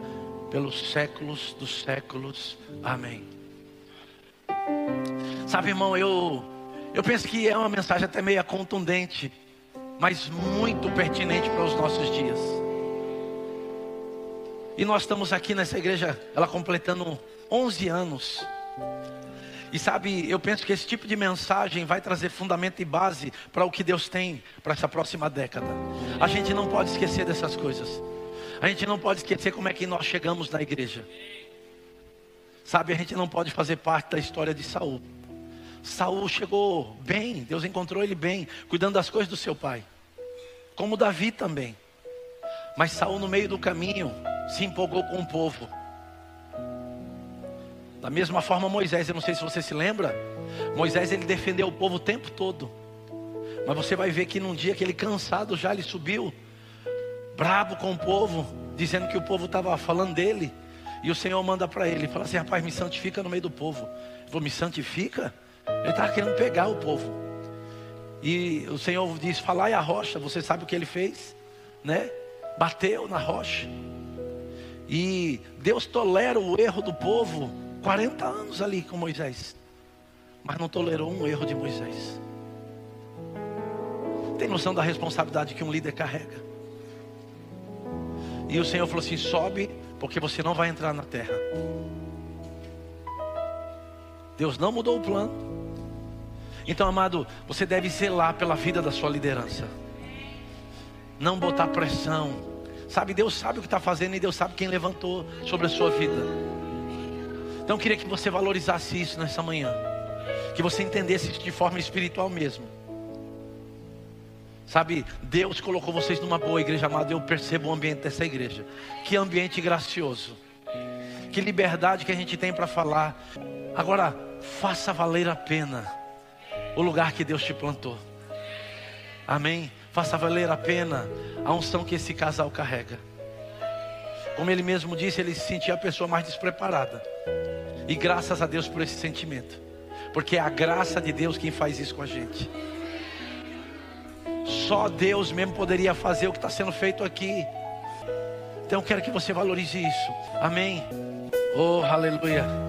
pelos séculos dos séculos. Amém. Sabe, irmão, eu, eu penso que é uma mensagem até meio contundente, mas muito pertinente para os nossos dias. E nós estamos aqui nessa igreja, ela completando 11 anos. E sabe, eu penso que esse tipo de mensagem vai trazer fundamento e base para o que Deus tem para essa próxima década. A gente não pode esquecer dessas coisas. A gente não pode esquecer como é que nós chegamos na igreja. Sabe, a gente não pode fazer parte da história de Saul. Saul chegou bem, Deus encontrou ele bem, cuidando das coisas do seu pai. Como Davi também. Mas Saul no meio do caminho se empolgou com o povo da mesma forma Moisés, eu não sei se você se lembra, Moisés ele defendeu o povo o tempo todo. Mas você vai ver que num dia que ele cansado já ele subiu, brabo com o povo, dizendo que o povo estava falando dele. E o Senhor manda para ele, fala assim, rapaz, me santifica no meio do povo. Falou, me santifica? Ele estava querendo pegar o povo. E o Senhor diz, falai a rocha, você sabe o que ele fez? Né? Bateu na rocha. E Deus tolera o erro do povo 40 anos ali com Moisés, mas não tolerou um erro de Moisés. Tem noção da responsabilidade que um líder carrega? E o Senhor falou assim: sobe, porque você não vai entrar na terra. Deus não mudou o plano. Então, amado, você deve zelar pela vida da sua liderança. Não botar pressão. Sabe, Deus sabe o que está fazendo e Deus sabe quem levantou sobre a sua vida. Então, eu queria que você valorizasse isso nessa manhã. Que você entendesse isso de forma espiritual mesmo. Sabe, Deus colocou vocês numa boa igreja, amada. Eu percebo o ambiente dessa igreja. Que ambiente gracioso. Que liberdade que a gente tem para falar. Agora, faça valer a pena o lugar que Deus te plantou. Amém? Faça valer a pena a unção que esse casal carrega. Como ele mesmo disse, ele se sentia a pessoa mais despreparada. E graças a Deus por esse sentimento. Porque é a graça de Deus quem faz isso com a gente. Só Deus mesmo poderia fazer o que está sendo feito aqui. Então quero que você valorize isso. Amém. Oh, aleluia.